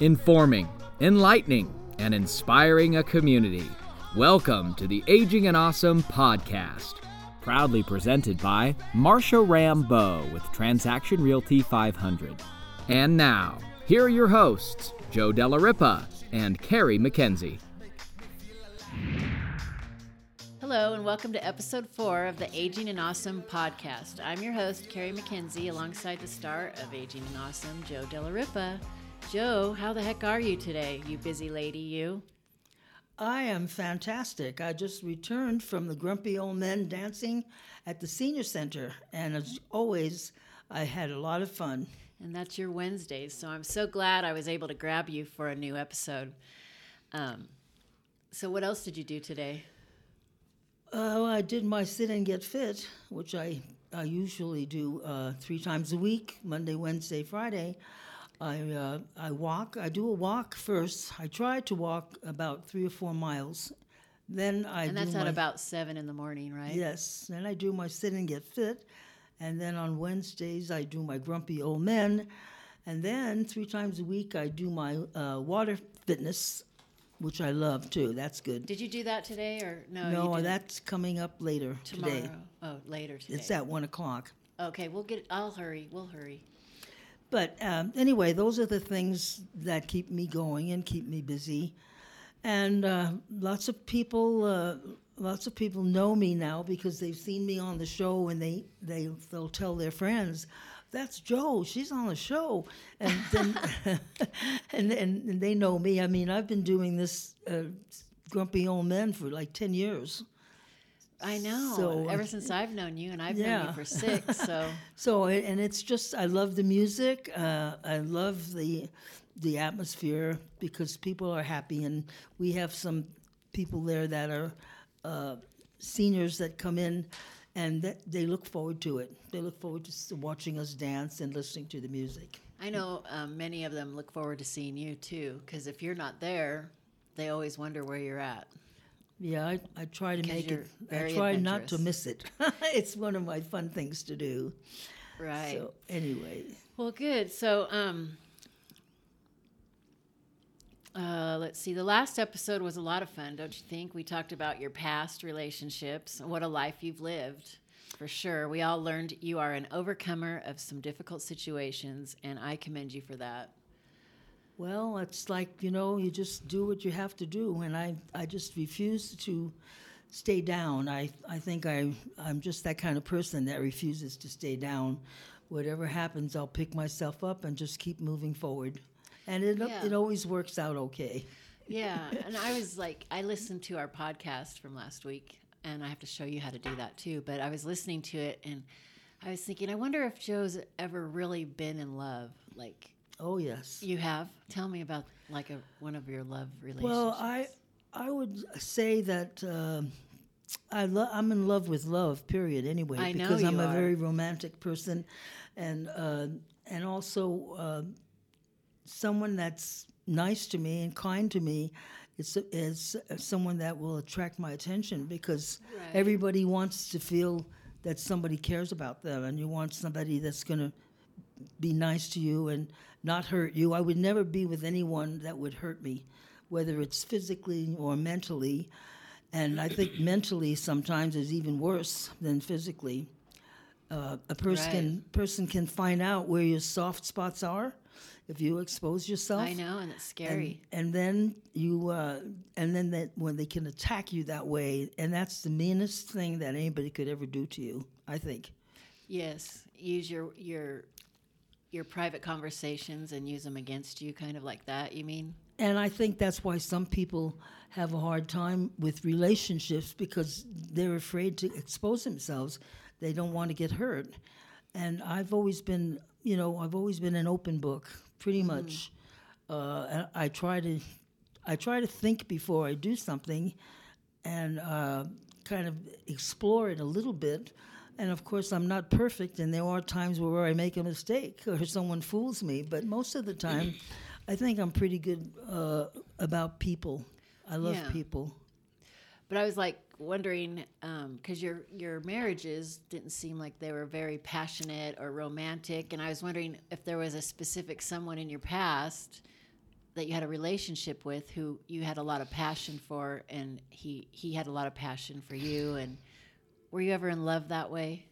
informing, enlightening, and inspiring a community. Welcome to the Aging and Awesome podcast, proudly presented by Marsha Rambeau with Transaction Realty 500. And now, here are your hosts, Joe Della Ripa and Carrie McKenzie. Hello, and welcome to episode four of the Aging and Awesome podcast. I'm your host, Carrie McKenzie, alongside the star of Aging and Awesome, Joe Della Ripa. Joe, how the heck are you today, you busy lady, you? I am fantastic. I just returned from the Grumpy Old Men dancing at the Senior Center, and as always, I had a lot of fun. And that's your Wednesdays, so I'm so glad I was able to grab you for a new episode. Um, so, what else did you do today? Uh, I did my sit and get fit, which I, I usually do uh, three times a week Monday, Wednesday, Friday. I, uh, I walk, I do a walk first. I try to walk about three or four miles. Then I And that's at about seven in the morning, right? Yes, then I do my sit and get fit. And then on Wednesdays, I do my grumpy old men. And then three times a week, I do my uh, water fitness, which I love too. That's good. Did you do that today, or no? no, that's coming up later tomorrow. today. Oh, later today. It's at one o'clock. Okay, we'll get. I'll hurry. We'll hurry. But um, anyway, those are the things that keep me going and keep me busy. And uh, lots of people, uh, lots of people know me now because they've seen me on the show, and they they they'll tell their friends, "That's Joe. She's on the show," and then and, and and they know me. I mean, I've been doing this uh, grumpy old man for like ten years. I know. So, Ever since I've known you, and I've known yeah. you for six, so So and it's just I love the music. Uh, I love the the atmosphere because people are happy, and we have some people there that are uh, seniors that come in, and they look forward to it. They look forward to watching us dance and listening to the music. I know um, many of them look forward to seeing you too. Because if you're not there, they always wonder where you're at. Yeah, I, I try to make it. I try not to miss it. it's one of my fun things to do. Right. So anyway, Well, good. So, um, uh, let's see. The last episode was a lot of fun, don't you think? We talked about your past relationships, what a life you've lived. For sure. We all learned you are an overcomer of some difficult situations, and I commend you for that. Well, it's like, you know, you just do what you have to do. And I, I just refuse to stay down. I, I think I, I'm just that kind of person that refuses to stay down. Whatever happens, I'll pick myself up and just keep moving forward. And it, Yeah. it always works out okay. Yeah, and I was like, I listened to our podcast from last week, and I have to show you how to do that too. But I was listening to it, and I was thinking, I wonder if Joe's ever really been in love. Like Oh, yes. you have. Tell me about like a one of your love relationships. Well, I, I would say that um I lo- I'm in love with love. Period. Anyway, I know because I'm a are. very romantic person, and uh, and also uh, someone that's nice to me and kind to me. Is, is someone that will attract my attention because Right. everybody wants to feel that somebody cares about them, and you want somebody that's going to be nice to you and not hurt you. I would never be with anyone that would hurt me, whether it's physically or mentally. And I think mentally sometimes is even worse than physically. Uh, a person can, person can find out where your soft spots are if you expose yourself. I know, and it's scary. And, and then you, uh, and then that when they can attack you that way, and that's the meanest thing that anybody could ever do to you. I think. yes, use your your your private conversations and use them against you, kind of like that. You mean? And I think that's why some people have a hard time with relationships because they're afraid to expose themselves. They don't want to get hurt. And I've always been, you know, I've always been an open book, pretty much. Uh, and I try to, I try to think before I do something, and uh, kind of explore it a little bit. And of course, I'm not perfect, and there are times where I make a mistake or someone fools me. But most of the time, I think I'm pretty good uh, about people. I love Yeah. people. But I was like wondering because your your marriages didn't seem like they were very passionate or romantic, and I was wondering if there was a specific someone in your past that you had a relationship with who you had a lot of passion for and he he had a lot of passion for you and were you ever in love that way?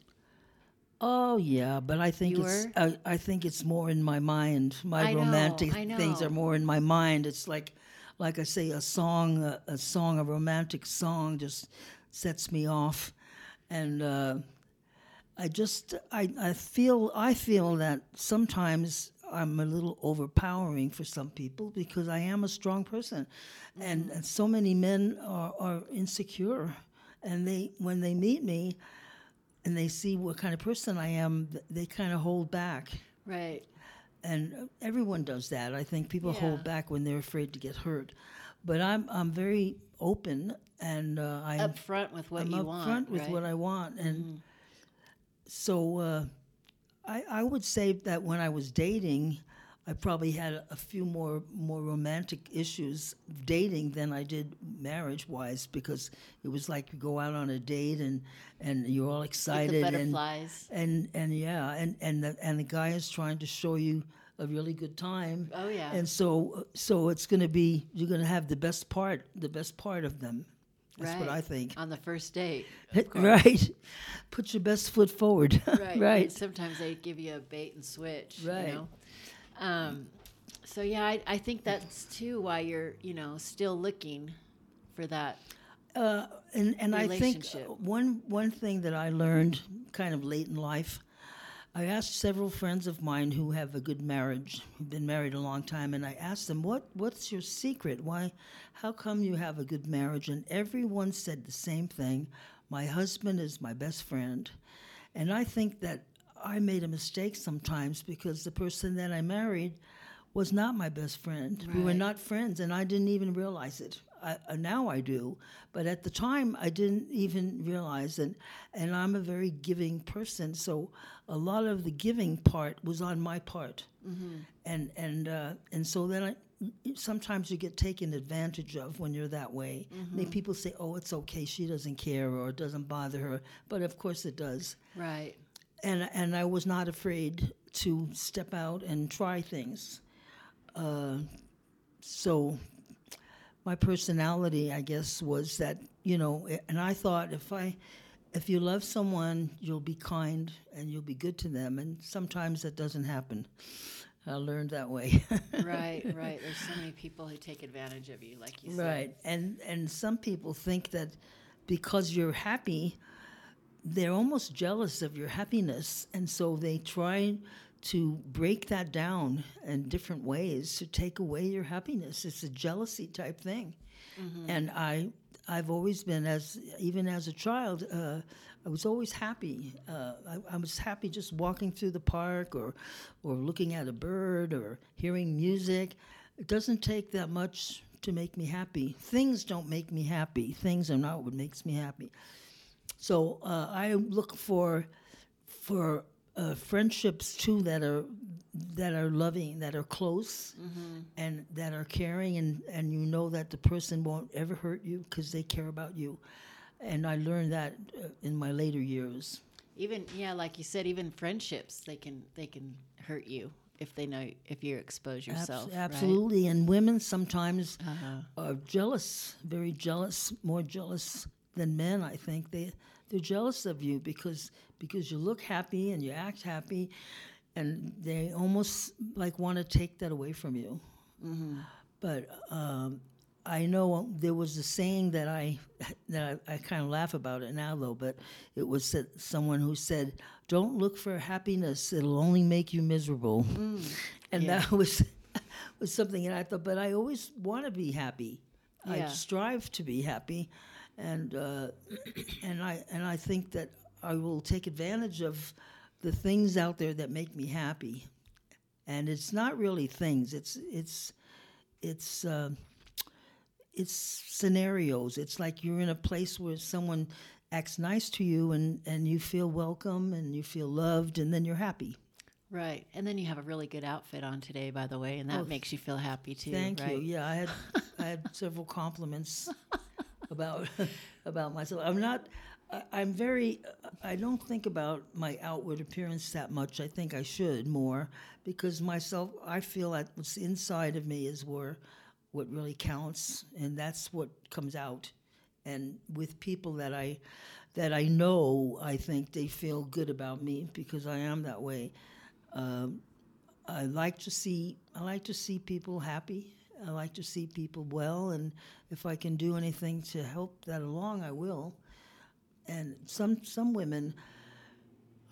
Oh yeah, but I think You it's? I, I think it's more in my mind. My I know, romantic things are more in my mind. It's like like I say a song a, a song a romantic song just sets me off and uh, I just I, I feel I feel that sometimes I'm a little overpowering for some people because I am a strong person, and, and so many men are, are insecure, and they when they meet me, and they see what kind of person I am, they kind of hold back, Right. and everyone does that. I think people Yeah. hold back when they're afraid to get hurt, but I'm I'm very open and uh, I'm Up front with what I'm you want. front with right? What I want, and so uh, I I would say that when I was dating, I probably had a, few more more romantic issues dating than I did marriage wise because it was like you go out on a date and and you're all excited the and butterflies. and and yeah and and the, and the guy is trying to show you a really good time Oh, yeah. and so so it's going to be you're going to have the best part the best part of them that's what I think On the first date. right put your best foot forward Right. right And sometimes they give you a bait and switch. Right. You know? Um, so yeah, I, I think that's too why you're, you know, still looking for that. and and I think one one thing that I learned kind of late in life, I asked several friends of mine who have a good marriage, who've been married a long time, and I asked them, "What what's your secret? Why, how come you have a good marriage?" And everyone said the same thing: "My husband is my best friend," and I think that I made a mistake sometimes because the person that I married was not my best friend. We were not friends, and I didn't even realize it. I, uh, now I do, but at the time I didn't even realize it. And I'm a very giving person, so a lot of the giving part was on my part, and and uh, and so then I. Sometimes you get taken advantage of when you're that way. May people say, "Oh, it's okay; she doesn't care, or it doesn't bother her," but of course it does Right. And and I was not afraid to step out and try things. Uh, so my personality, I guess, was that you know, and I thought if I if you love someone, you'll be kind and you'll be good to them, and sometimes that doesn't happen. I learned that way. Right. Right. There's so many people who take advantage of you, like you said. Right, and and some people think that because you're happy, they're almost jealous of your happiness, and so they try to break that down in different ways to take away your happiness. It's a jealousy type thing, and I I've always been as even as a child. Uh, I was always happy. Uh, I, I was happy just walking through the park, or, or looking at a bird, or hearing music. It doesn't take that much to make me happy. Things don't make me happy. Things are not what makes me happy. So uh, I look for for uh, friendships too that are that are loving, that are close, and that are caring, and and you know that the person won't ever hurt you because they care about you. And I learned that uh, in my later years. Even yeah, like you said, even friendships they can they can hurt you if they know if you expose Abs- yourself. right? absolutely. And women sometimes Uh-huh. are jealous, very jealous, more jealous than men. I think they they're jealous of you because because you look happy and you act happy, and they almost like want to take that away from you. But um, I know there was a saying that I that I, I kind of laugh about it now though, but it was said, someone who said, "Don't look for happiness; it'll only make you miserable," and Yeah. that was was something that I thought. But I always want to be happy. I strive to be happy, and uh, and I and I think that I will take advantage of the things out there that make me happy. And it's not really things. It's it's it's uh, it's scenarios. It's like you're in a place where someone acts nice to you, and and you feel welcome, and you feel loved, and then you're happy. Right. And then you have a really good outfit on today, by the way, and that Oh, makes you feel happy too. Thank right? you. Yeah, I had I had several compliments about about myself. I'm not I'm very. I don't think about my outward appearance that much. I think I should more because myself. I feel that what's inside of me is where what really counts, and that's what comes out. And with people that I that I know, I think they feel good about me because I am that way. Um, I like to see. I like to see people happy. I like to see people well, and if I can do anything to help that along, I will and some some women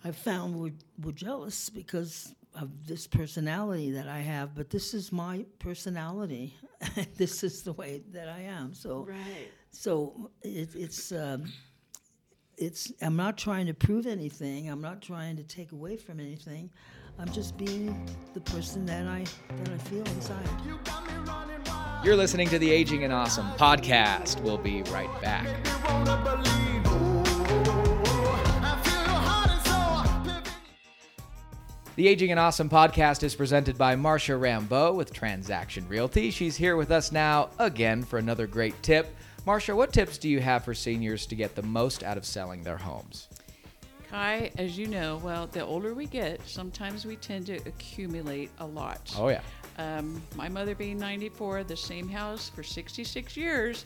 I found were, were jealous because of this personality that I have, but this is my personality. this is the way that I am. So, Right. so it, it's um, it's. I'm not trying to prove anything. I'm not trying to take away from anything. I'm just being the person that I that I feel inside. You're listening to the Aging and Awesome podcast. We'll be right back. The Aging and Awesome podcast is presented by Marsha Rambeau with Transaction Realty. She's here with us now again for another great tip. Marsha, what tips do you have for seniors to get the most out of selling their homes? Kai, as you know, well, the older we get, sometimes we tend to accumulate a lot. Oh, yeah. Um, my mother being 94, the same house for 66 years,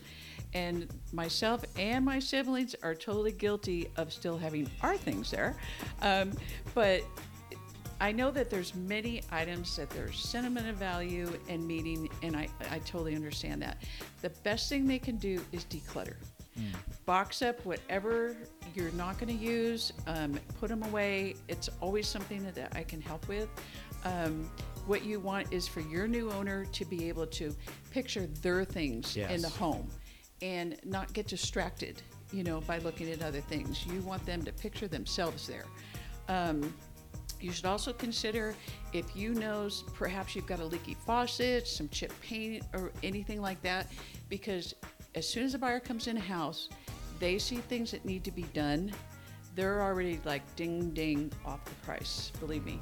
and myself and my siblings are totally guilty of still having our things there. Um, but I know that there's many items that there's sentimental value and meaning, and I, I totally understand that. The best thing they can do is declutter. Box up whatever you're not going to use, um, put them away. It's always something that, that I can help with. Um, what you want is for your new owner to be able to picture their things in the home and not get distracted, you know, by looking at other things. You want them to picture themselves there. Um, you should also consider if you know perhaps you've got a leaky faucet, some chip paint, or anything like that, because as soon as a buyer comes in a house, they see things that need to be done. They're already like ding ding off the price, believe me.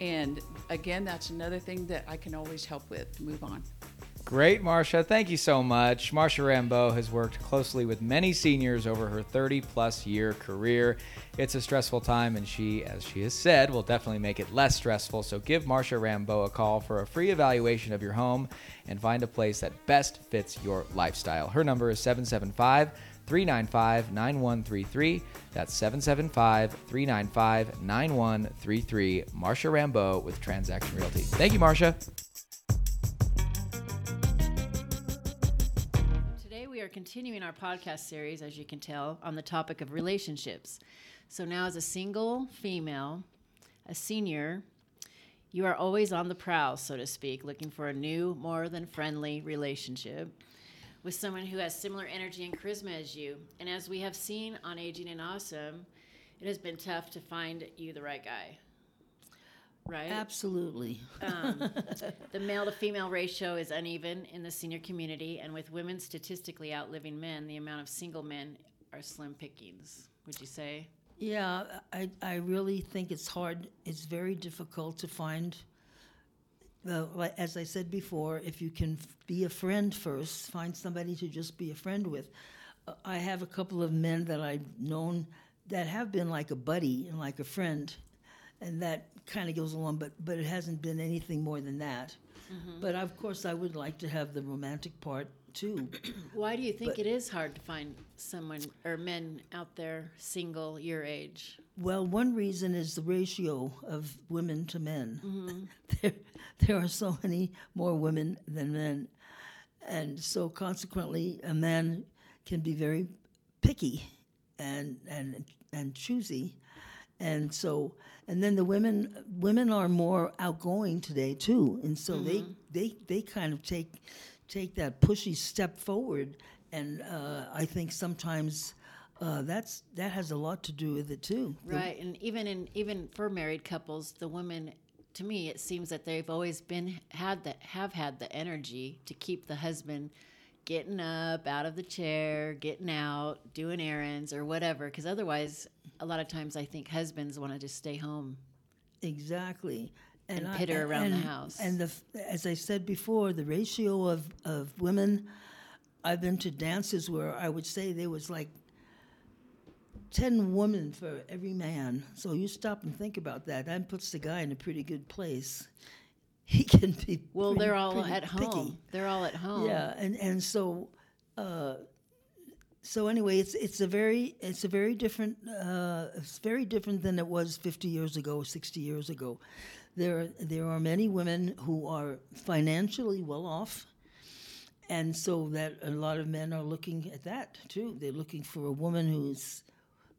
And again, that's another thing that I can always help with move on. Great, Marsha. Thank you so much. Marsha Rambeau has worked closely with many seniors over her 30 plus year career. It's a stressful time, and she, as she has said, will definitely make it less stressful. So give Marsha Rambeau a call for a free evaluation of your home and find a place that best fits your lifestyle. Her number is 775 395 9133. That's 775 395 9133. Marsha Rambeau with Transaction Realty. Thank you, Marsha. Continuing our podcast series, as you can tell, on the topic of relationships. So now, as a single female, a senior, you are always on the prowl, so to speak, looking for a new, more than friendly relationship with someone who has similar energy and charisma as you. And as we have seen on Aging and Awesome, it has been tough to find you the right guy. Right? Absolutely. The male to female ratio is uneven in the senior community, and with women statistically outliving men, the amount of single men are slim pickings. Would you say? Yeah, I, I really think it's hard. It's very difficult to find. Uh, as I said before, if you can f- be a friend first, find somebody to just be a friend with. Uh, I have a couple of men that I've known that have been like a buddy and like a friend, and that kind of goes along. But but it hasn't been anything more than that. Mm-hmm. But of course, I would like to have the romantic part too. Why do you think But- it is hard to find someone or men out there single your age? Well, one reason is the ratio of women to men. Mm-hmm. There, there are so many more women than men. And so, consequently, a man can be very picky and, and, and choosy. And so, and then the women, women are more outgoing today too, and so they, they, they kind of take, take that pushy step forward. And uh, I think sometimes uh, that's that has a lot to do with it too. The- Right, and even in even for married couples, the women, to me, it seems that they've always been had that have had the energy to keep the husband getting up out of the chair, getting out, doing errands or whatever. Because otherwise, a lot of times I think husbands want to just stay home. Exactly. And I- pitter around the house. And the, as I said before, the ratio of, of women, I've been to dances where I would say there was like ten women for every man. So you stop and think about that. That puts the guy in a pretty good place. He can be Well, pretty- they're all at picky. home. They're all at home. Yeah, and and so, uh, so anyway, it's it's a very it's a very different uh, it's very different than it was fifty years ago, sixty years ago. There there are many women who are financially well off, and so that a lot of men are looking at that too. They're looking for a woman who's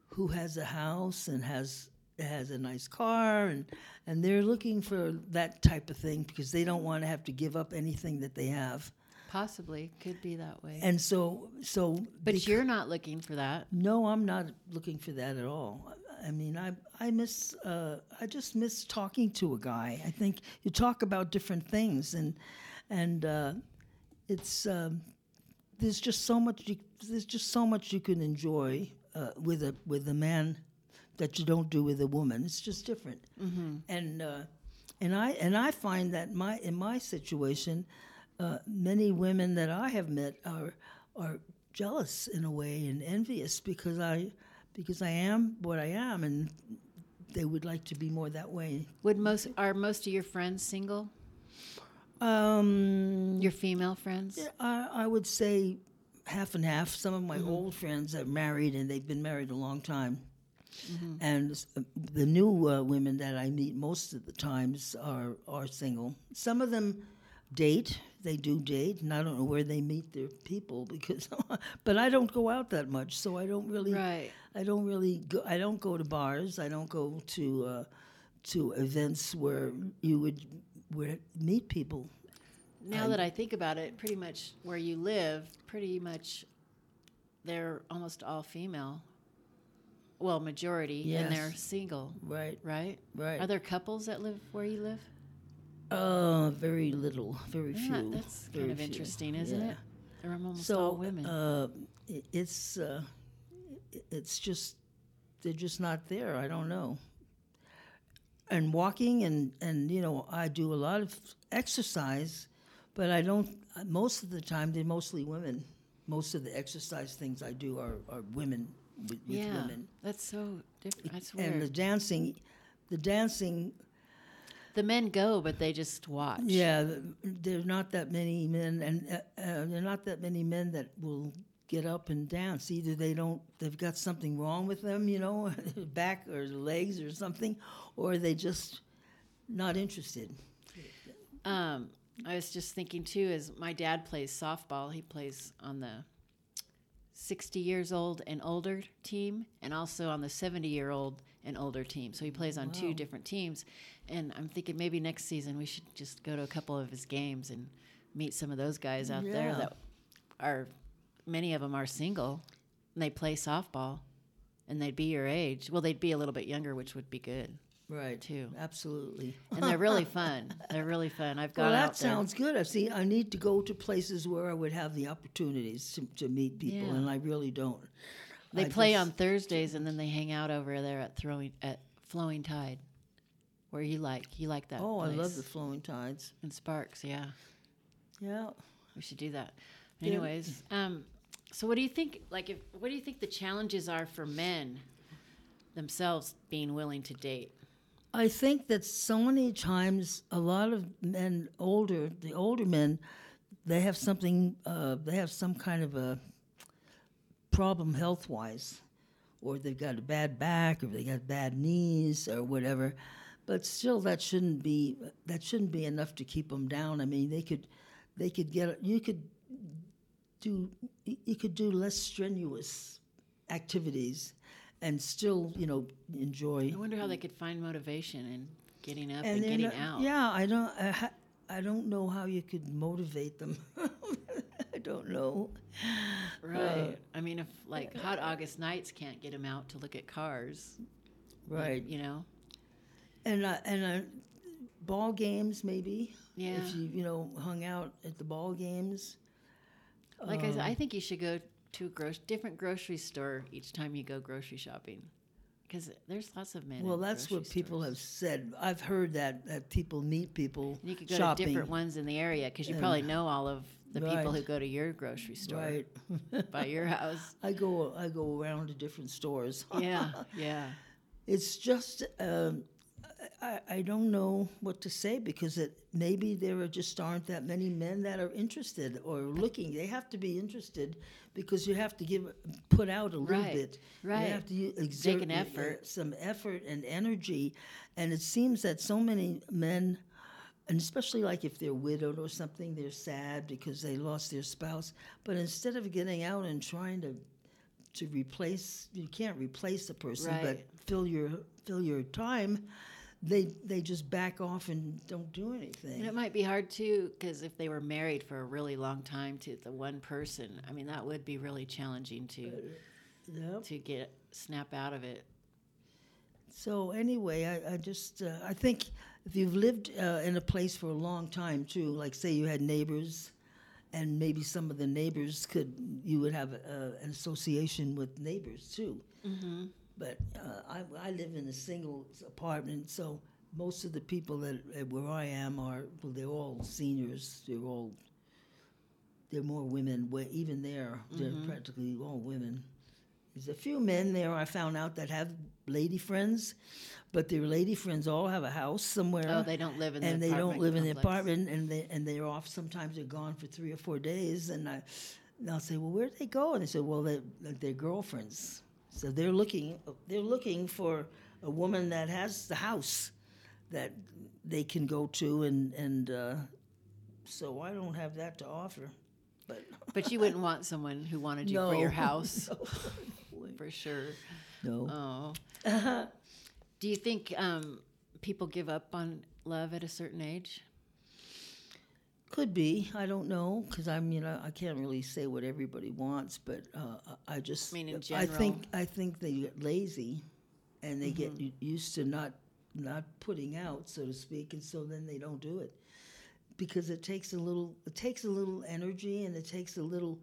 who has a house and has has a nice car and and they're looking for that type of thing because they don't want to have to give up anything that they have. Possibly could be that way. And so so but bec- you're not looking for that. no, I'm not looking for that at all. I mean, I I miss uh, I just miss talking to a guy. I think you talk about different things and and uh, it's um, there's just so much you, there's just so much you can enjoy uh, with a with a man that you don't do with a woman. It's just different. Mm-hmm. And uh, and I and I find that my in my situation, uh, many women that I have met are are jealous in a way and envious because I because I am what I am and they would like to be more that way. Would most are most of your friends single? Um, Your female friends? I, I would say half and half. Some of my old friends are married and they've been married a long time. And the new uh, women that I meet most of the times are, are single. Some of them date. They do date, and I don't know where they meet their people because, but I don't go out that much, so I don't really. Right. I don't really go. I don't go to bars. I don't go to uh, to events where you would where meet people. Now that I think about it, pretty much where you live, pretty much they're almost all female. Well, majority, and they're single, Right. right? Right. Are there couples that live where you live? Uh, very little, very Yeah, few. that's very kind of few. interesting, isn't Yeah. it? They're almost So, all women. uh, it's uh, it's just they're just not there. I don't know. And walking and and you know I do a lot of exercise, but I don't. Most of the time they're mostly women. Most of the exercise things I do are, are women with, with yeah, women. that's so different. That's weird. And the dancing, the dancing the men go, but they just watch. Yeah, there's not that many men, and uh, uh, there are not that many men that will get up and dance. Either they don't, they've got something wrong with them, you know, back or legs or something, or they just not interested. Um, I was just thinking too, as my dad plays softball, he plays on the 60 years old and older team, and also on the 70 year old and older team. So he plays on two different teams. And I'm thinking maybe next season we should just go to a couple of his games and meet some of those guys out there that are, many of them are single, and they play softball, and they'd be your age. Well, they'd be a little bit younger, which would be good. Right. Too. Absolutely. And they're really fun. They're really fun. I've Well, that out there. sounds good. I see. I need to go to places where I would have the opportunities to, to meet people, Yeah. and I really don't. They I play just- on Thursdays and then they hang out over there at throwing at Flowing Tide, where you like you like that. Oh, I love the flowing tides. and Sparks. Yeah, Yeah. we should do that. Yeah. Anyways, um, so what do you think? Like, if what do you think the challenges are for men themselves being willing to date? I think that so many times a lot of men, older, the older men, they have something, uh, they have some kind of a problem health wise, or they've got a bad back, or they got bad knees, or whatever. But still, that shouldn't be that shouldn't be enough to keep them down. I mean, they could, they could get you could do you could do less strenuous activities, and still you know enjoy I wonder how they could find motivation in getting up and, and getting not- out. Yeah, I don't. I, I don't know how you could motivate them. I don't know. Right. I mean, if like hot August nights can't get him out to look at cars, Right. You know. And uh, and uh, ball games maybe. Yeah. If you you know hung out at the ball games. Like I Um, said, I think you should go to a gro- different grocery store each time you go grocery shopping, because there's lots of men. Well, that's what people stores. have said. I've heard that that people meet people You could go shopping. to different ones in the area because you probably know all of the people who go to your grocery store Right. by your house. I go I go around to different stores. Yeah, yeah. It's just um, I, I don't know what to say because it maybe there are just aren't that many men that are interested or looking. They have to be interested because you have to give put out a little Right, bit. right. You have to exert an uh, effort. some effort and energy, and it seems that so many men. And especially like if they're widowed or something, they're sad because they lost their spouse. But instead of getting out and trying to to replace you can't replace a person right. but fill your fill your time they they just back off and don't do anything And it might be hard too, because if they were married for a really long time to the one person, I mean, that would be really challenging to Yep. to get snap out of it. so anyway i, I just uh, i think if you've lived uh, in a place for a long time too like say you had neighbors and maybe some of the neighbors could you would have a, an association with neighbors too Mm-hmm. but uh, I, I live in a single apartment, so most of the people that uh, where I am are well, they're all seniors. They're all they're more women. Where even there, they're Mm-hmm. practically all women. There's a few men there I found out that have lady friends, but their lady friends all have a house somewhere. Oh, they don't live in the and they don't live in the apartment, and they and they're off. Sometimes they're gone for three or four days, and I, and I'll say, well, where'd they go? And they say, well, they they're girlfriends. So they're looking they're looking for a woman that has the house that they can go to, and and uh, so I don't have that to offer. But But you wouldn't want someone who wanted you for your house, for sure. No, Oh. Do you think um, people give up on love at a certain age? Could be. I don't know because I mean I, I can't really say what everybody wants, but uh, I I just I mean, in I think general. I think they get lazy, and they get Mm-hmm. u- used to not not putting out, so to speak, and so then they don't do it because it takes a little it takes a little energy and it takes a little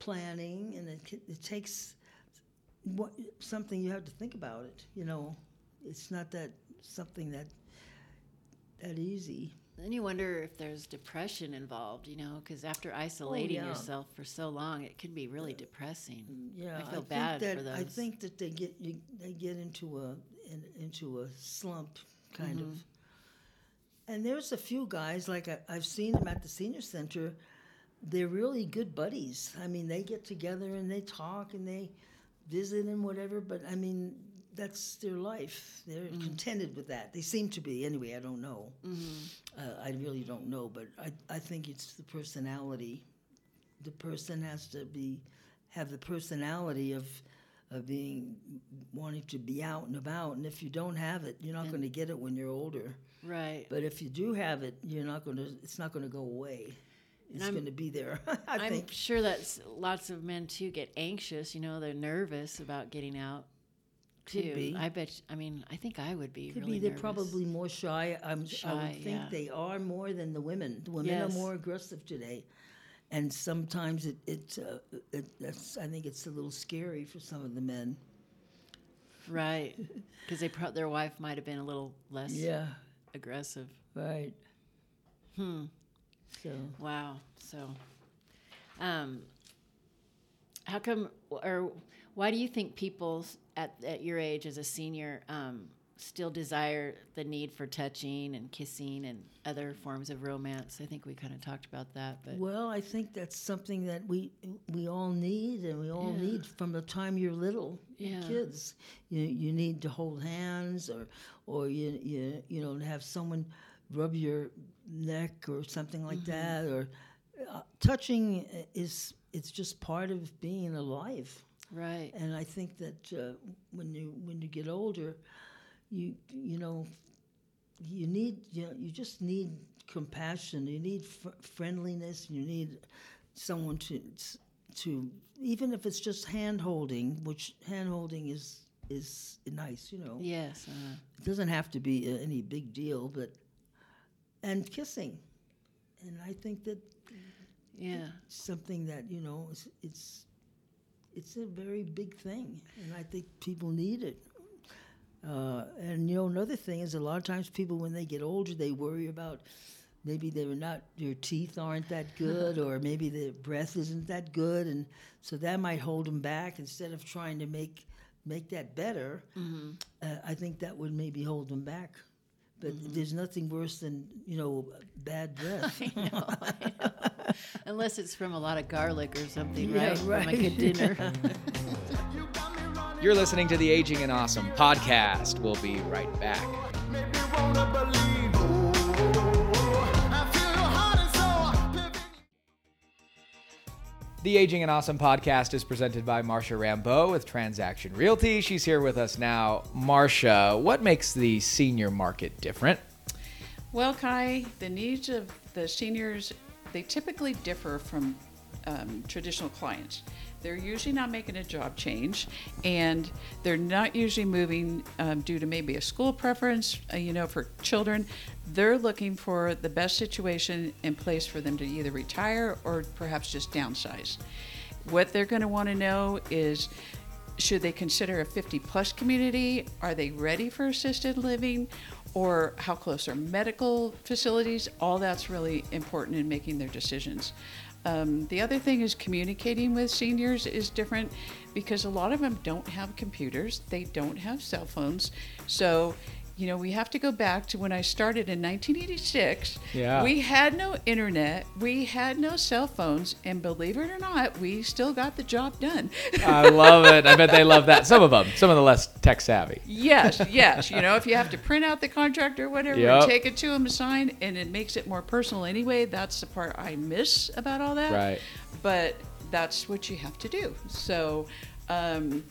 planning and it ca- it takes what something you have to think about it. You know, it's not that something that that easy. Then you wonder if there's depression involved, you know, because after isolating yeah. yourself for so long, it can be really depressing. Yeah, I feel think bad that, for those. I think that they get you, they get into a in, into a slump, kind Mm-hmm. of. And there's a few guys like I, I've seen them at the senior center. They're really good buddies. I mean, they get together and they talk and they visit and whatever. But I mean, that's their life. They're Mm-hmm. contented with that. They seem to be anyway. I don't know. Mm-hmm. Uh, I really don't know, but I I think it's the personality the person has to be have the personality of of being wanting to be out and about and if you don't have it you're not going to get it when you're older Right. but if you do have it you're not going to it's not going to go away it's I'm- going to be there i I'm think sure that lots of men too get anxious. You know, they're nervous about getting out. Too. I bet. I mean, I think I would be could really be they're nervous. probably more shy i'm i Shy, would think yeah. they are more than the women the women Yes. are more aggressive today and sometimes it, it, uh, it that's i think it's a little scary for some of the men right because they pro- their wife might have been a little less yeah aggressive. right Hmm. So Wow. So, um, how come, or why do you think people at, at your age as a senior um, still desire the need for touching and kissing and other forms of romance? I think we kind of talked about that, but Well, I think that's something that we we all need, and we all Yeah. need from the time you're little Yeah. kids. You you need to hold hands, or or you you you know have someone rub your neck or something like that, or uh, touching is it's just part of being alive. right. And I think that uh, when you when you get older, you you know, you need you know, you just need compassion. You need fr- friendliness. You need someone to to even if it's just hand holding, which hand holding is is nice. You know, Yes. Uh, it doesn't have to be uh, any big deal, but and kissing, and I think that yeah. something that you know it's it's it's a very big thing, and I think people need it. Uh, and you know, another thing is a lot of times people when they get older they worry about maybe they're not your teeth aren't that good or maybe their breath isn't that good and so that might hold them back instead of trying to make make that better uh, i think that would maybe hold them back but mm-hmm. there's nothing worse than you know bad breath Unless it's from a lot of garlic or something, Yeah, right? From a right. good dinner. You're listening to the Aging and Awesome podcast. We'll be right back. The Aging and Awesome podcast is presented by Marsha Rambeau with Transaction Realty. She's here with us now. Marsha, what makes the senior market different? Well, Kai, the needs of the seniors, they typically differ from um, traditional clients. They're usually not making a job change, and they're not usually moving um, due to maybe a school preference, uh, you know, for children. They're looking for the best situation in place for them to either retire or perhaps just downsize. What they're going to want to know is should they consider a 50 plus community? Are they ready for assisted living? Or how close are medical facilities? All that's really important in making their decisions. Um, the other thing is communicating with seniors is different because a lot of them don't have computers, they don't have cell phones. So, you know, we have to go back to when I started in 1986. Yeah. We had no internet, we had no cell phones, and believe it or not, we still got the job done. I love it. I bet they love that. Some of them, some of the less tech savvy. Yes, yes. You know, if you have to print out the contract or whatever Yep. and take it to them to sign, and it makes it more personal anyway, that's the part I miss about all that. Right. But that's what you have to do. So, um,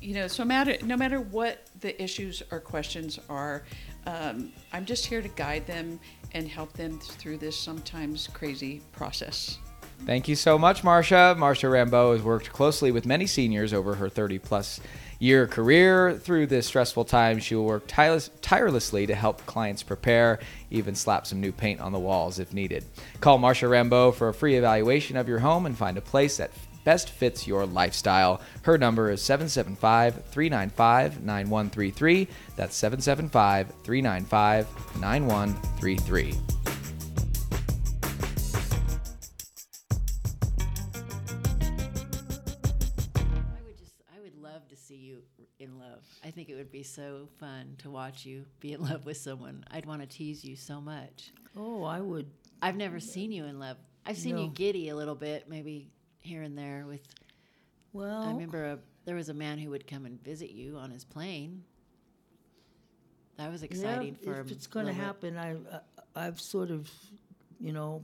you know, so matter no matter what the issues or questions are, um, I'm just here to guide them and help them through this sometimes crazy process. Thank you so much, Marsha. Marsha Rambeau has worked closely with many seniors over her 30 plus year career. Through this stressful time, she will work tireless, tirelessly to help clients prepare, even slap some new paint on the walls if needed. Call Marsha Rambeau for a free evaluation of your home and find a place that best fits your lifestyle. Her number is 775 395 9133. That's 775 395 9133. I would just, I would love to see you in love. I think it would be so fun to watch you be in love with someone. I'd want to tease you so much. oh i would I've never seen you in love. I've seen you giddy a little bit, maybe here and there. With well I remember a, there was a man who would come and visit you on his plane. That was exciting yeah, for if it's going to happen I, I i've sort of you know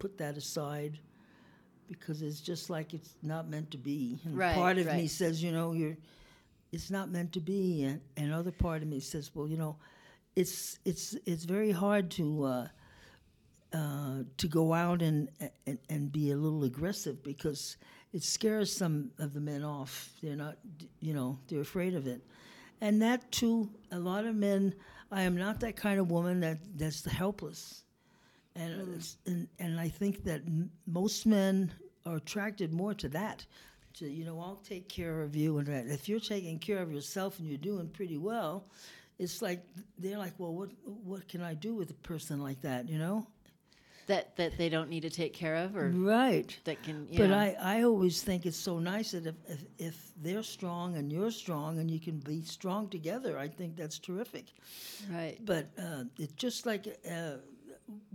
put that aside because it's just like it's not meant to be and Right, part of me says you know you're it's not meant to be and another part of me says well you know it's it's it's very hard to uh uh, to go out and, and and be a little aggressive because it scares some of the men off. They're not, you know, they're afraid of it, and that too. A lot of men. I am not that kind of woman that that's helpless, and it's- and and I think that m- most men are attracted more to that. To you know, I'll take care of you, and that. if you're taking care of yourself and you're doing pretty well, it's like they're like, well, what what can I do with a person like that? You know. That that they don't need to take care of, or Right. that can. But. I, I always think it's so nice that if, if, if they're strong and you're strong and you can be strong together, I think that's terrific. right. But uh, it's just like uh,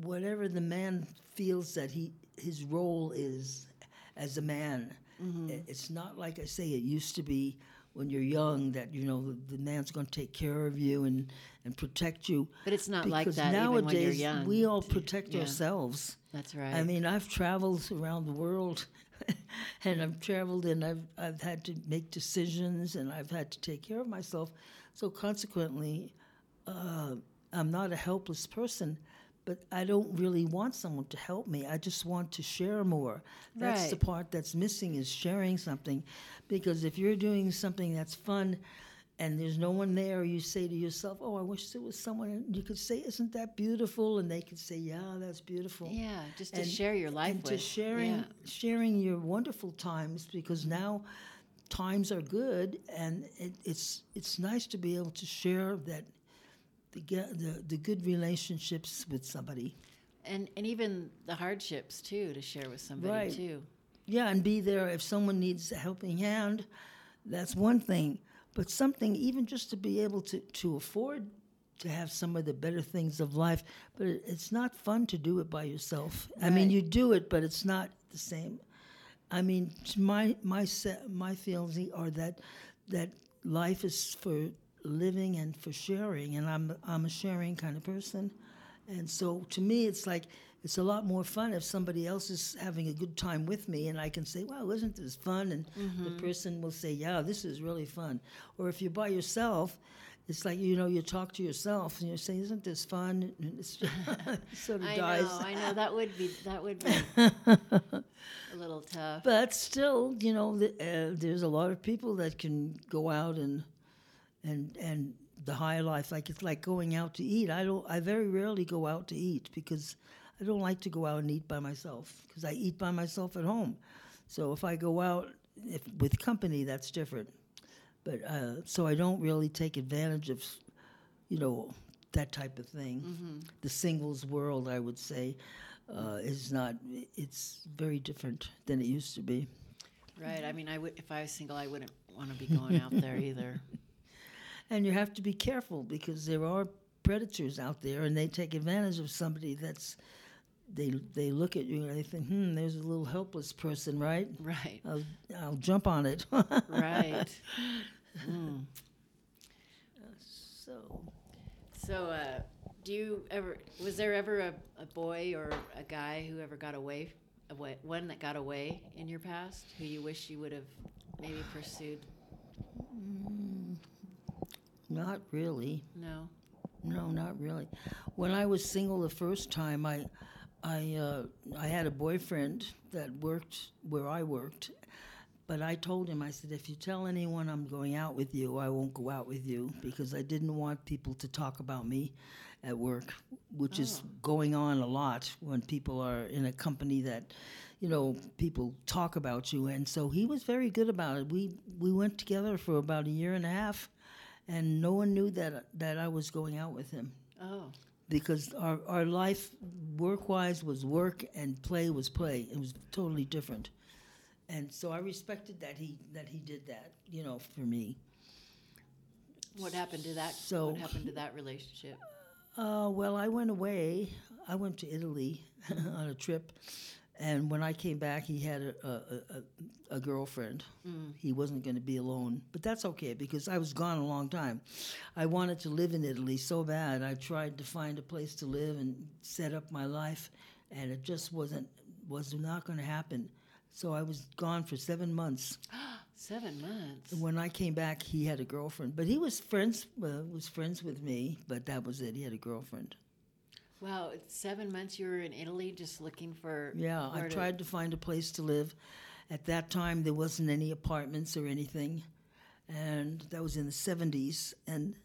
whatever the man feels that he his role is as a man. Mm-hmm. It's not like I say it used to be when you're young that you know the, the man's going to take care of you and, and protect you. But it's not like that nowadays when you're young. we all protect Yeah. ourselves. That's right. I mean, I've traveled around the world, and I've traveled and I've I've had to make decisions and I've had to take care of myself. So consequently, uh, I'm not a helpless person, but I don't really want someone to help me. I just want to share more. That's the part that's missing is sharing something, because if you're doing something that's fun. And there's no one there, you say to yourself, "Oh, I wish there was someone." And you could say, "Isn't that beautiful?" And they could say, "Yeah, that's beautiful." yeah, just to and- share your life and with. to sharing Yeah. sharing your wonderful times because now times are good and it, it's it's nice to be able to share that the, the the good relationships with somebody. and and even the hardships too to share with somebody Right. too. Yeah, and be there if someone needs a helping hand. That's one thing. But something, even just to be able to, to afford to have some of the better things of life, but it, it's not fun to do it by yourself. I mean, you do it, but it's not the same. I mean, my my my feelings are that that life is for living and for sharing, and I'm I'm a sharing kind of person, and so to me, it's like it's a lot more fun if somebody else is having a good time with me, and I can say, "Wow, isn't this fun?" And the person will say, "Yeah, this is really fun." Or if you're by yourself. It's like you know you talk to yourself and you say, "Isn't this fun?" And it's it sort of I dies. know, I know that would be that would be a little tough. But still, you know, the, uh, there's a lot of people that can go out and and and the high life. Like it's like going out to eat. I don't. I very rarely go out to eat because I don't like to go out and eat by myself because I eat by myself at home. So if I go out if, with company, that's different. But uh, so I don't really take advantage of, you know, that type of thing. The singles world, I would say, uh, is not. It's very different than it used to be. Right. I mean, I would if I was single, I wouldn't want to be going out there either. And you have to be careful because there are predators out there, and they take advantage of somebody that's. They they look at you and they think, hmm, there's a little helpless person, right? Right. I'll I'll jump on it. Right. so So, uh, do you ever? Was there ever a, a boy or a guy who ever got away, away, one that got away in your past, who you wish you would have maybe pursued? not really. No. No, not really. When I was single the first time, I, I, uh, I had a boyfriend that worked where I worked, but I told him, I said, if you tell anyone I'm going out with you, I won't go out with you because I didn't want people to talk about me at work, which is going on a lot when people are in a company that, you know, people talk about you. And so he was very good about it. We we went together for about a year and a half, and no one knew that that I was going out with him Oh. Because our, our life work wise was work and play was play. It was totally different. And so I respected that he that he did that, you know, for me. What happened to that? So- what happened to that relationship? Uh, well, I went away. I went to Italy on a trip, and when I came back, he had a, a, a, a girlfriend. He wasn't going to be alone, but that's okay because I was gone a long time. I wanted to live in Italy so bad. I tried to find a place to live and set up my life, and it just wasn't was not going to happen. So I was gone for seven months. Seven months. When I came back, he had a girlfriend, but he was friends uh, was friends with me. But that was it. He had a girlfriend. Wow, it's seven months you were in Italy just looking for. Yeah, I where to- tried to find a place to live. At that time, there wasn't any apartments or anything, and that was in the '70s. And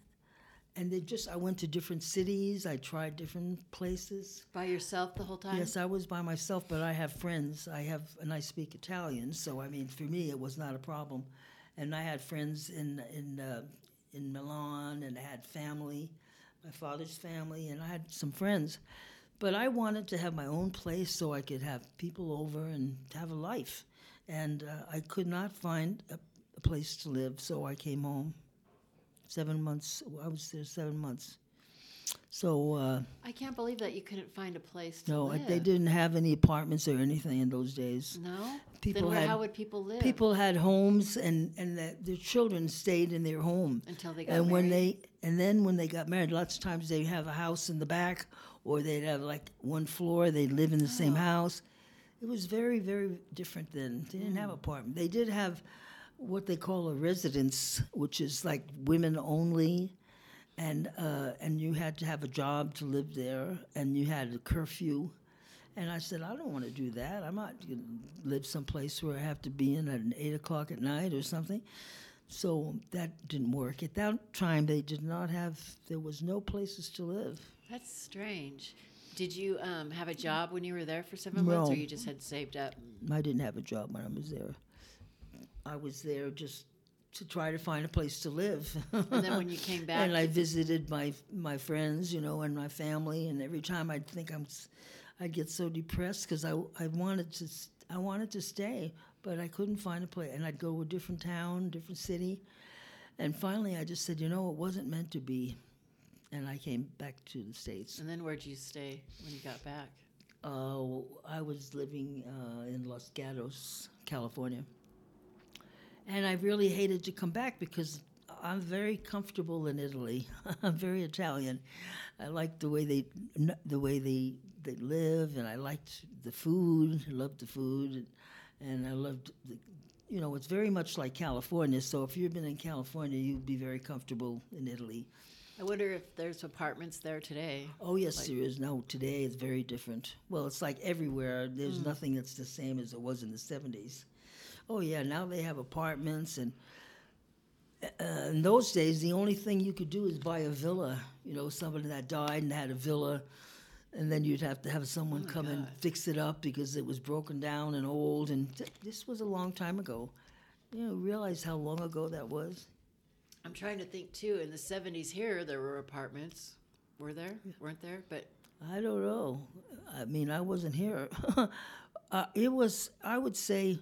and they just I went to different cities. I tried different places. by yourself the whole time. Yes, I was by myself, but I have friends. I have and I speak Italian, so I mean, for me, it was not a problem. And I had friends in in uh, in Milan, and I had family, my father's family, and I had some friends. But I wanted to have my own place so I could have people over and have a life. And uh, I could not find a, a place to live, so I came home. Seven months. I was there seven months. So. Uh, I can't believe that you couldn't find a place to no, live. they didn't have any apartments or anything in those days. No. People then where, had- how would people live? People had homes, and and the, their children stayed in their home Until they got And when they and then when they got married, lots of times they have a house in the back, or they'd have like one floor. They'd live in the same Oh. house. It was very very different then. They didn't have Mm. apartment. They did have what they call a residence, which is like women only. And uh, and you had to have a job to live there, and you had a curfew. And I said, I don't want to do that. I'm not going to live someplace where I have to be in at eight o'clock at night or something. So that didn't work. At that time, they did not have. There was no places to live. That's strange. Did you um, have a job when you were there for seven months, or you just had saved up? I didn't have a job when I was there. I was there just to try to find a place to live. And then when you came back, and I visited my my friends, you know, and my family. And every time I'd think I'm, I'd get so depressed because I, I wanted to I wanted to stay, but I couldn't find a place, and I'd go to a different town, different city, and finally I just said, you know, it wasn't meant to be, and I came back to the states. And then where'd you stay when you got back? Uh, I was living uh, in Los Gatos, California. And I really hated to come back because I'm very comfortable in Italy. I'm very Italian. I like the way they the way they they live, and I liked the food. I loved the food, and I loved the. You know, it's very much like California. So if you've been in California, you'd be very comfortable in Italy. I wonder if there's apartments there today. Oh yes, there is. No, today it's very different. Well, it's like everywhere. There's nothing that's the same as it was in the '70s. Oh yeah, now they have apartments, and uh, in those days, the only thing you could do is buy a villa. You know, somebody that died and had a villa, and then you'd have to have someone come and fix it up because it was broken down and old. And th- this was a long time ago. You know, realize how long ago that was. I'm trying to think too. In the 70s here, there were apartments. Were there? Weren't there? But I don't know. I mean, I wasn't here. uh, it was, I would say,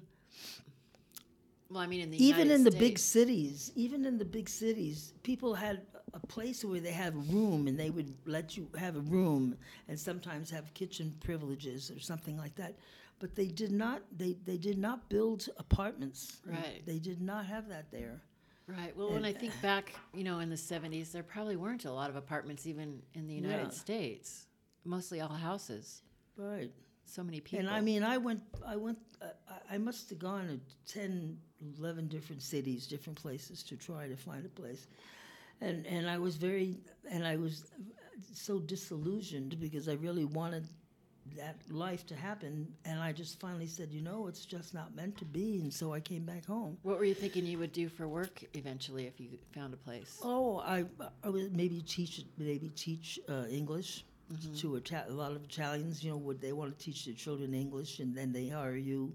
well, I mean, in the even United in the big cities, even in the big cities, people had a place where they have a room and they would let you have a room and sometimes have kitchen privileges or something like that. But they did not. They they did not build apartments. Right. They did not have that there. Right. Well, when I think back, you know, in the 70s, there probably weren't a lot of apartments even in the United Yeah. States. Mostly all houses. Right. So many people. And I mean, I went, I went, uh, I- I must have gone to 10, 11 different cities, different places to try to find a place. And, and I was very, and I was so disillusioned because I really wanted that life to happen. And I just finally said, you know, it's just not meant to be. And so I came back home. what were you thinking you would do for work eventually if you found a place? Oh, I, I would maybe teach maybe teach uh, English to Ita- a lot of Italians. You know, would they want to teach their children English, and then they hire you,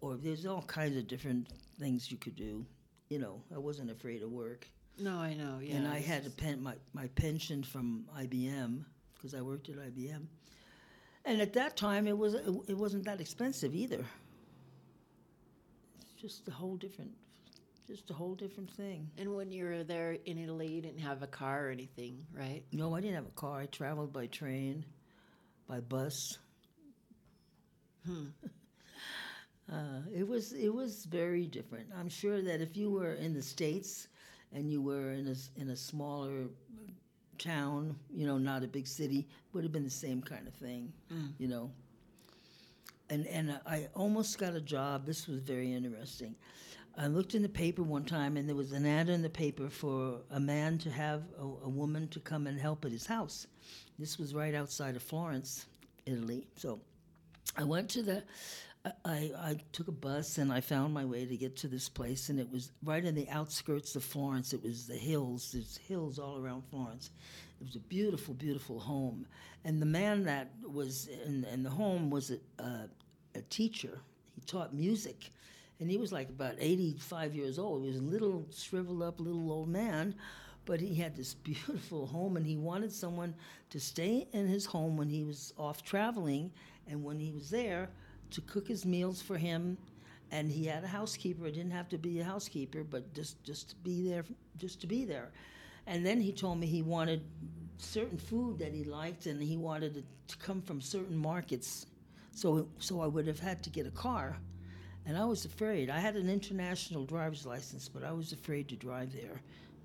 or there's all kinds of different things you could do. You know, I wasn't afraid of work, No, I know. Yeah. and I had a pen my my pension from IBM because I worked at IBM, and at that time it was it wasn't that expensive either. It's just a whole different, just a whole different thing. And when you were there in Italy, you didn't have a car or anything, right? No, I didn't have a car. I traveled by train, by bus. uh, it was it was very different. I'm sure that if you were in the states and you were in a in a smaller town, you know, not a big city, would have been the same kind of thing, mm. you know. And and I almost got a job. This was very interesting. I looked in the paper one time, and there was an ad in the paper for a man to have a, a woman to come and help at his house. This was right outside of Florence, Italy. So I went to the. I, I, took a bus and I found my way to get to this place, and it was right in the outskirts of Florence. It was the hills. There's hills all around Florence. It was a beautiful, beautiful home, and the man that was in, in the home was a, a, a teacher. He taught music, and he was like about 85 years old. He was a little shriveled up, little old man, but he had this beautiful home, and he wanted someone to stay in his home when he was off traveling, and when he was there, to cook his meals for him. And he had a housekeeper. It didn't have to be a housekeeper, but just just to be there, just to be there. And then he told me he wanted certain food that he liked, and he wanted it to come from certain markets. So so I would have had to get a car. And I was afraid. I had an international driver's license, but I was afraid to drive there.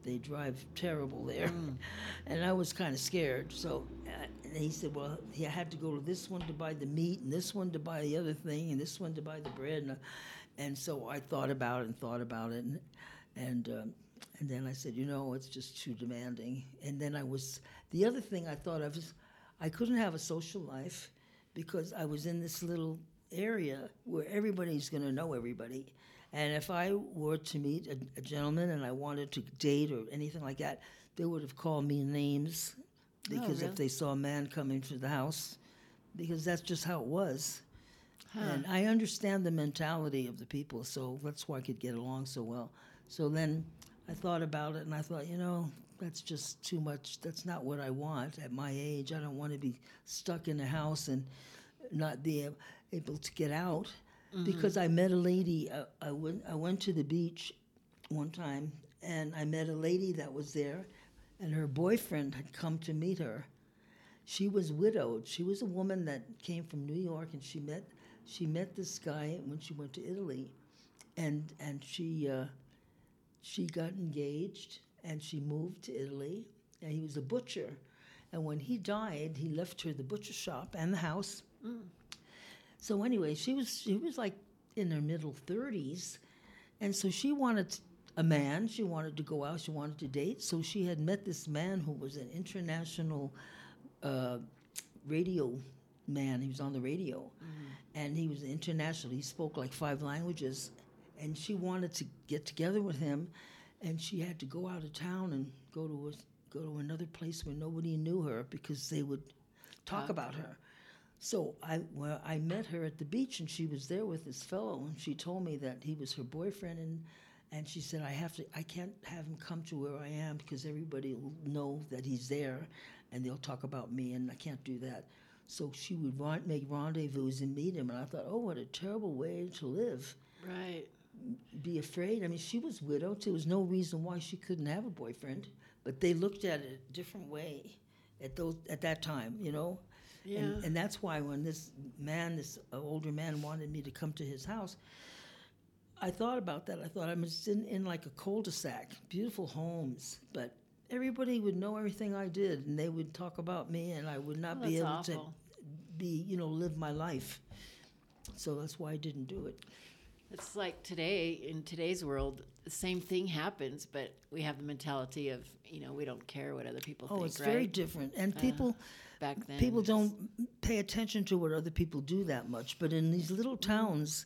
They drive terrible there. and I was kind of scared. So uh, he said, well, he had to go to this one to buy the meat, and this one to buy the other thing, and this one to buy the bread. And, uh, and so I thought about it and thought about it. And, and, um, and then I said, you know, it's just too demanding. And then I was, the other thing I thought of is I couldn't have a social life because I was in this little area where everybody's going to know everybody. And if I were to meet a, a gentleman and I wanted to date or anything like that, they would have called me names oh, because really? if they saw a man coming to the house, because that's just how it was. And I understand the mentality of the people, so that's why I could get along so well. So then I thought about it and I thought, you know, that's just too much. That's not what I want at my age. I don't want to be stuck in a house and not be able to get out. Because I met a lady. Uh, I went. I went to the beach one time, and I met a lady that was there, and her boyfriend had come to meet her. She was widowed. She was a woman that came from New York, and she met she met this guy when she went to Italy, and and she uh, she got engaged and she moved to Italy, and he was a butcher, and when he died, he left her the butcher shop and the house. So anyway, she was she was like in her middle thirties, and so she wanted a man. She wanted to go out. She wanted to date. So she had met this man who was an international uh, radio man. He was on the radio, and he was international. He spoke like five languages, and she wanted to get together with him, and she had to go out of town and go to a, go to another place where nobody knew her because they would talk about her. So I well, I met her at the beach, and she was there with this fellow, and she told me that he was her boyfriend, and and she said I have to, I can't have him come to where I am because everybody will know that he's there, and they'll talk about me, and I can't do that. So she would make rendezvous and meet him, and I thought, oh, what a terrible way to live. Right. Be afraid. I mean, she was widowed. There was no reason why she couldn't have a boyfriend, but they looked at it a different way at those at that time, you know. Yeah. And, and that's why when this man, this uh, older man, wanted me to come to his house, I thought about that. I thought I'm just in, in like a cul-de-sac, beautiful homes, but everybody would know everything I did, and they would talk about me, and I would not Oh, be able that's to be, you know, live my life. So that's why I didn't do it. It's like today, in today's world, the same thing happens, but we have the mentality of, you know, we don't care what other people Oh, think, it's right? Uh, very different, and people Back then. people don't pay attention to what other people do that much. But in these little towns,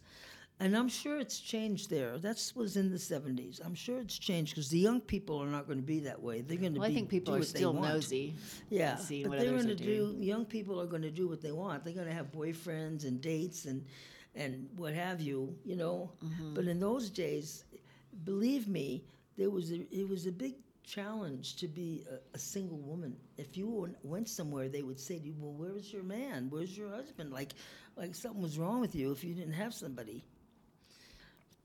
and I'm sure it's changed there. That was in the '70s. I'm sure it's changed because the young people are not going to be that way. They're going to Well, be. I think people are still nosy. Yeah, but they're going to do. Young people are going to do what they want. They're going to have boyfriends and dates and and what have you. You know. Mm-hmm. But in those days, believe me, there was a, it was a big challenge to be a, a single woman. If you went- somewhere, they would say to you, "Well, where's your man? Where's your husband?" Like, like something was wrong with you if you didn't have somebody.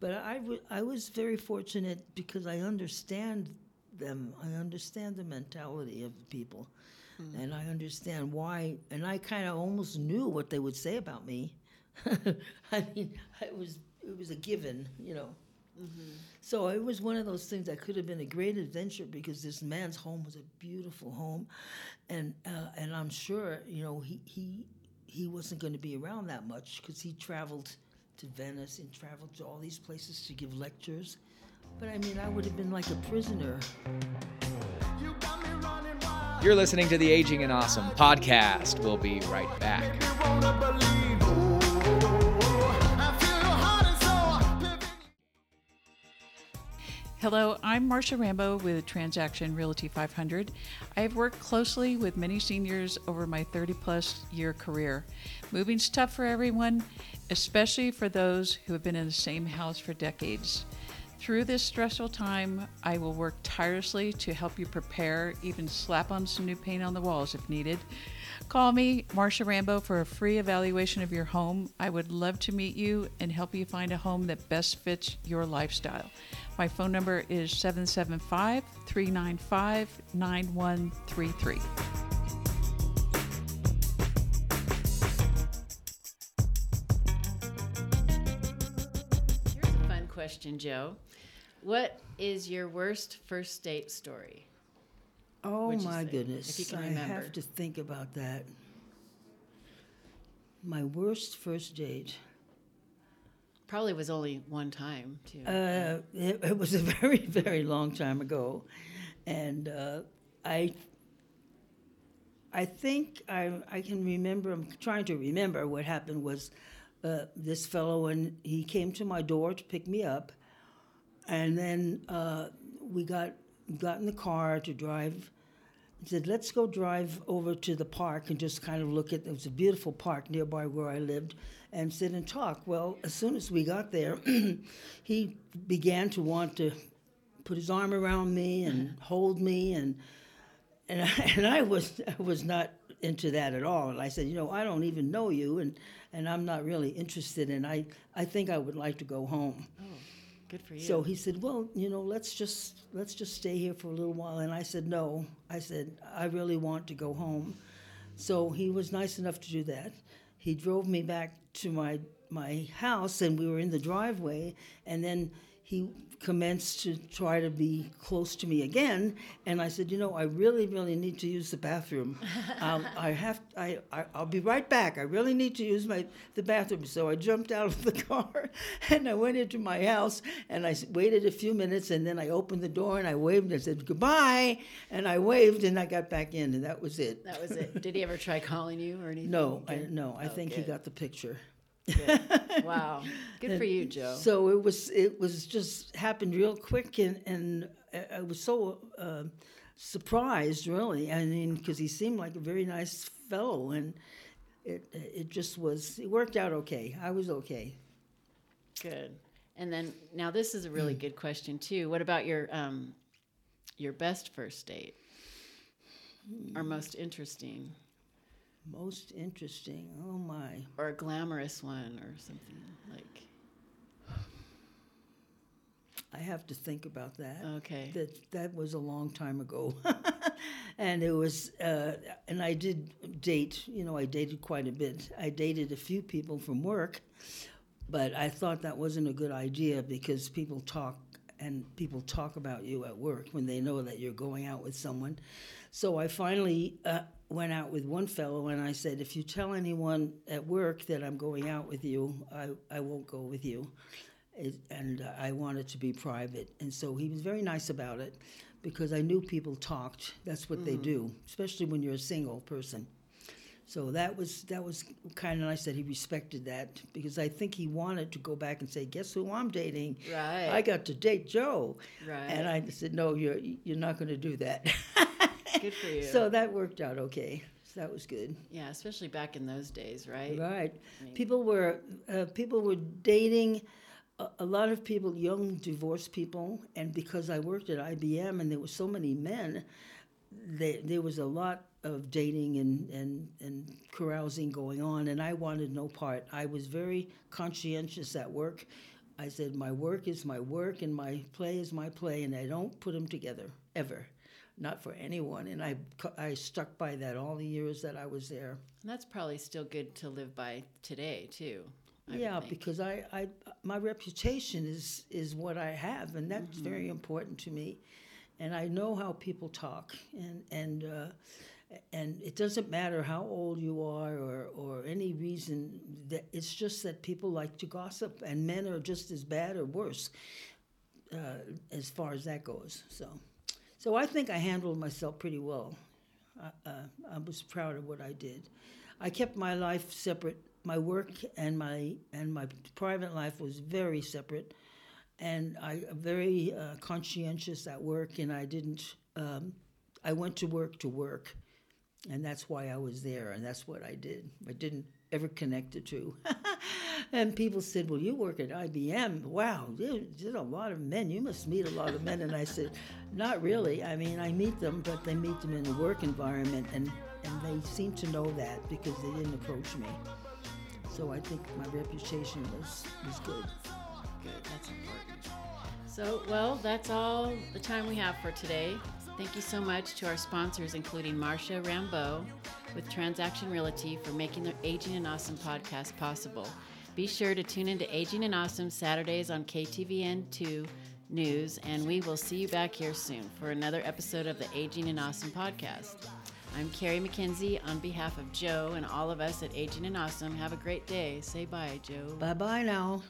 But I, w- I was very fortunate because I understand them. I understand the mentality of the people. Hmm. And I understand why. And I kind of almost knew what they would say about me. I mean, it was, it was a given, you know. So it was one of those things that could have been a great adventure because this man's home was a beautiful home, and uh, and I'm sure you know he he he wasn't going to be around that much because he traveled to Venice and traveled to all these places to give lectures. But I mean, I would have been like a prisoner. You got me running wild. You're listening to the Aging and Awesome podcast. We'll be right back. Hello, I'm Marsha Rambeau with Transaction Realty 500. I have worked closely with many seniors over my 30 plus year career. Moving's tough for everyone, especially for those who have been in the same house for decades. Through this stressful time, I will work tirelessly to help you prepare, even slap on some new paint on the walls if needed. Call me, Marsha Rambeau, for a free evaluation of your home. I would love to meet you and help you find a home that best fits your lifestyle. My phone number is 775 395 9133. Here's a fun question, Joe. What is your worst first date story? Oh my say? goodness! If you can I have to think about that. My worst first date. Probably was only one time, too. Uh, it, it was a very, very long time ago, and uh, I, I think I, I can remember. I'm trying to remember what happened. Was uh, this fellow and he came to my door to pick me up, and then uh, we got got in the car to drive. He said, "Let's go drive over to the park and just kind of look at." It was a beautiful park nearby where I lived, and sit and talk. Well, as soon as we got there, he began to want to put his arm around me and hold me and and I, and I was I was not into that at all. And I said, you know, I don't even know you, and and I'm not really interested. And I I think I would like to go home. Good for you. So he said, "Well, you know, let's just let's just stay here for a little while." And I said, "No." I said, "I really want to go home." So he was nice enough to do that. He drove me back to my my house, and we were in the driveway. And then he commenced to try to be close to me again. And I said, "You know, I really, really need to use the bathroom. um, I have. I, I I'll be right back. I really need to use my the bathroom." So I jumped out of the car, and I went into my house, and I waited a few minutes, and then I opened the door and I waved and I said goodbye, and I waved and I got back in, and that was it. that was it. Did he ever try calling you or anything? No, I Good. no, I Oh, think he got the picture. Good. Wow. Good for you, Joe. So it was it was just happened real quick, and and I- was so uh, surprised, really. I mean, because he seemed like a very nice fellow, and it it just was it worked out okay. I was okay. Good. And then now this is a really good question too. What about your um your best first date? Or most interesting Most interesting. Oh my. or a glamorous one or something like I have to think about that. okay. That that was a long time ago, and it was. Uh, and I did date. You know, I dated quite a bit. I dated a few people from work, but I thought that wasn't a good idea because people talk and people talk about you at work when they know that you're going out with someone. So I finally uh, went out with one fellow and I said, if you tell anyone at work that I'm going out with you, I, I won't go with you. It, and uh, I wanted to be private. And so he was very nice about it because I knew people talked. That's what they do, especially when you're a single person. So that was that was kind of nice that he respected that because I think he wanted to go back and say, "Guess who I'm dating? Right. I got to date Joe." Right. And I said, "No, you're you're not going to do that." Good for you. so that worked out okay. So that was good. yeah, especially back in those days, right? Right. People were uh, people were dating. A, a lot of people, young divorced people, and because I worked at IBM and there were so many men, there, there was a lot of dating and, and, and carousing going on, and I wanted no part. I was very conscientious at work. I said, my work is my work and my play is my play, and I don't put them together, ever. Not for anyone. And I, I stuck by that all the years that I was there. And that's probably still good to live by today too. I yeah, because I, I my reputation is is what I have, and that's Mm-hmm. very important to me. And I know how people talk, and and uh, and it doesn't matter how old you are or or any reason. That it's just that people like to gossip, and men are just as bad or worse uh, as far as that goes. So, so I think I handled myself pretty well. I, uh, I was proud of what I did. I kept my life separate. My work and my and my private life was very separate, and I very uh, conscientious at work. And I didn't. Um, I went to work to work, and that's why I was there, and that's what I did. I didn't ever connect the two. and people said, "Well, you work at IBM. Wow, there's a lot of men. You must meet a lot of men." And I said, "Not really. I mean, I meet them, but they meet them in a work environment, and and they seem to know that because they didn't approach me. So I think my reputation was was good." Good. That's important. So, well, that's all the time we have for today. Thank you so much to our sponsors, including Marsha Rambeau with Transaction Realty, for making the Aging and Awesome podcast possible. Be sure to tune into Aging and Awesome Saturdays on KTVN2 News, and we will see you back here soon for another episode of the Aging and Awesome podcast. I'm Carrie McKenzie on behalf of Joe and all of us at Aging and Awesome. Have a great day. Say bye, Joe. Bye bye now.